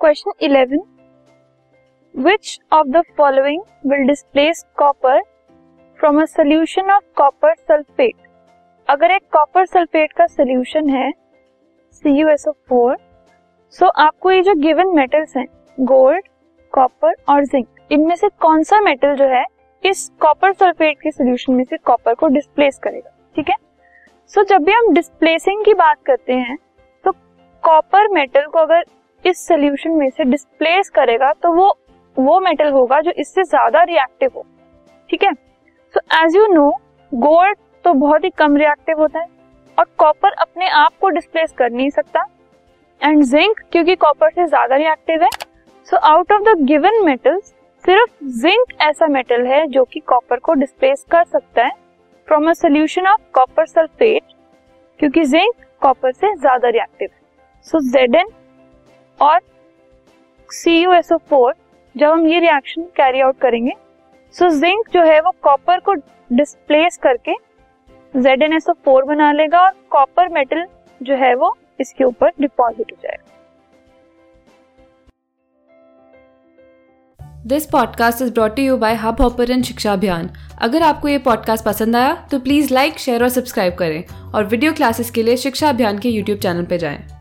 Question eleven which of the following will displace copper from a solution of copper sulphate अगर एक copper sulphate का solution है CuSO4 सो आपको ये जो गिवन मेटल्स हैं गोल्ड कॉपर और जिंक इनमें से कौन सा मेटल जो है इस कॉपर सल्फेट के सोल्यूशन में से कॉपर को डिस्प्लेस करेगा ठीक है? सो so, जब भी हम डिस्प्लेसिंग की बात करते हैं तो कॉपर मेटल को अगर इस सोल्यूशन में से डिस्प्लेस करेगा तो वो वो मेटल होगा जो इससे ज़्यादा रिएक्टिव हो। ठीक है? So as you know gold तो बहुत ही कम रिएक्टिव होता है और कॉपर अपने आप को डिस्प्लेस कर नहीं सकता। एंड जिंक क्योंकि कॉपर से ज़्यादा रिएक्टिव है। So out of the given metals सिर्फ़ जिंक ऐसा मेटल है जो कि कॉपर को डिस्प्लेस कर सकता है from a solution of copper sulphate क्योंकि जिंक कॉपर से ज़्यादा रिएक्टिव है। सो जेड एन और C U S O four जब हम ये रिएक्शन कैरी आउट करेंगे सो so, जिंक जो है वो कॉपर को डिस्प्लेस करके Z N S O four बना लेगा और कॉपर मेटल जो है वो इसके ऊपर डिपॉजिट हो जाएगा this podcast is brought you by Hub Hopper Shiksha Abhiyan अगर आपको ये पॉडकास्ट पसंद आया तो प्लीज़ लाइक शेयर और सब्सक्राइब करें और वीडियो क्लासेस के लिए शिक्षा अभियान के यूट्यूब चैनल पर जाएँ।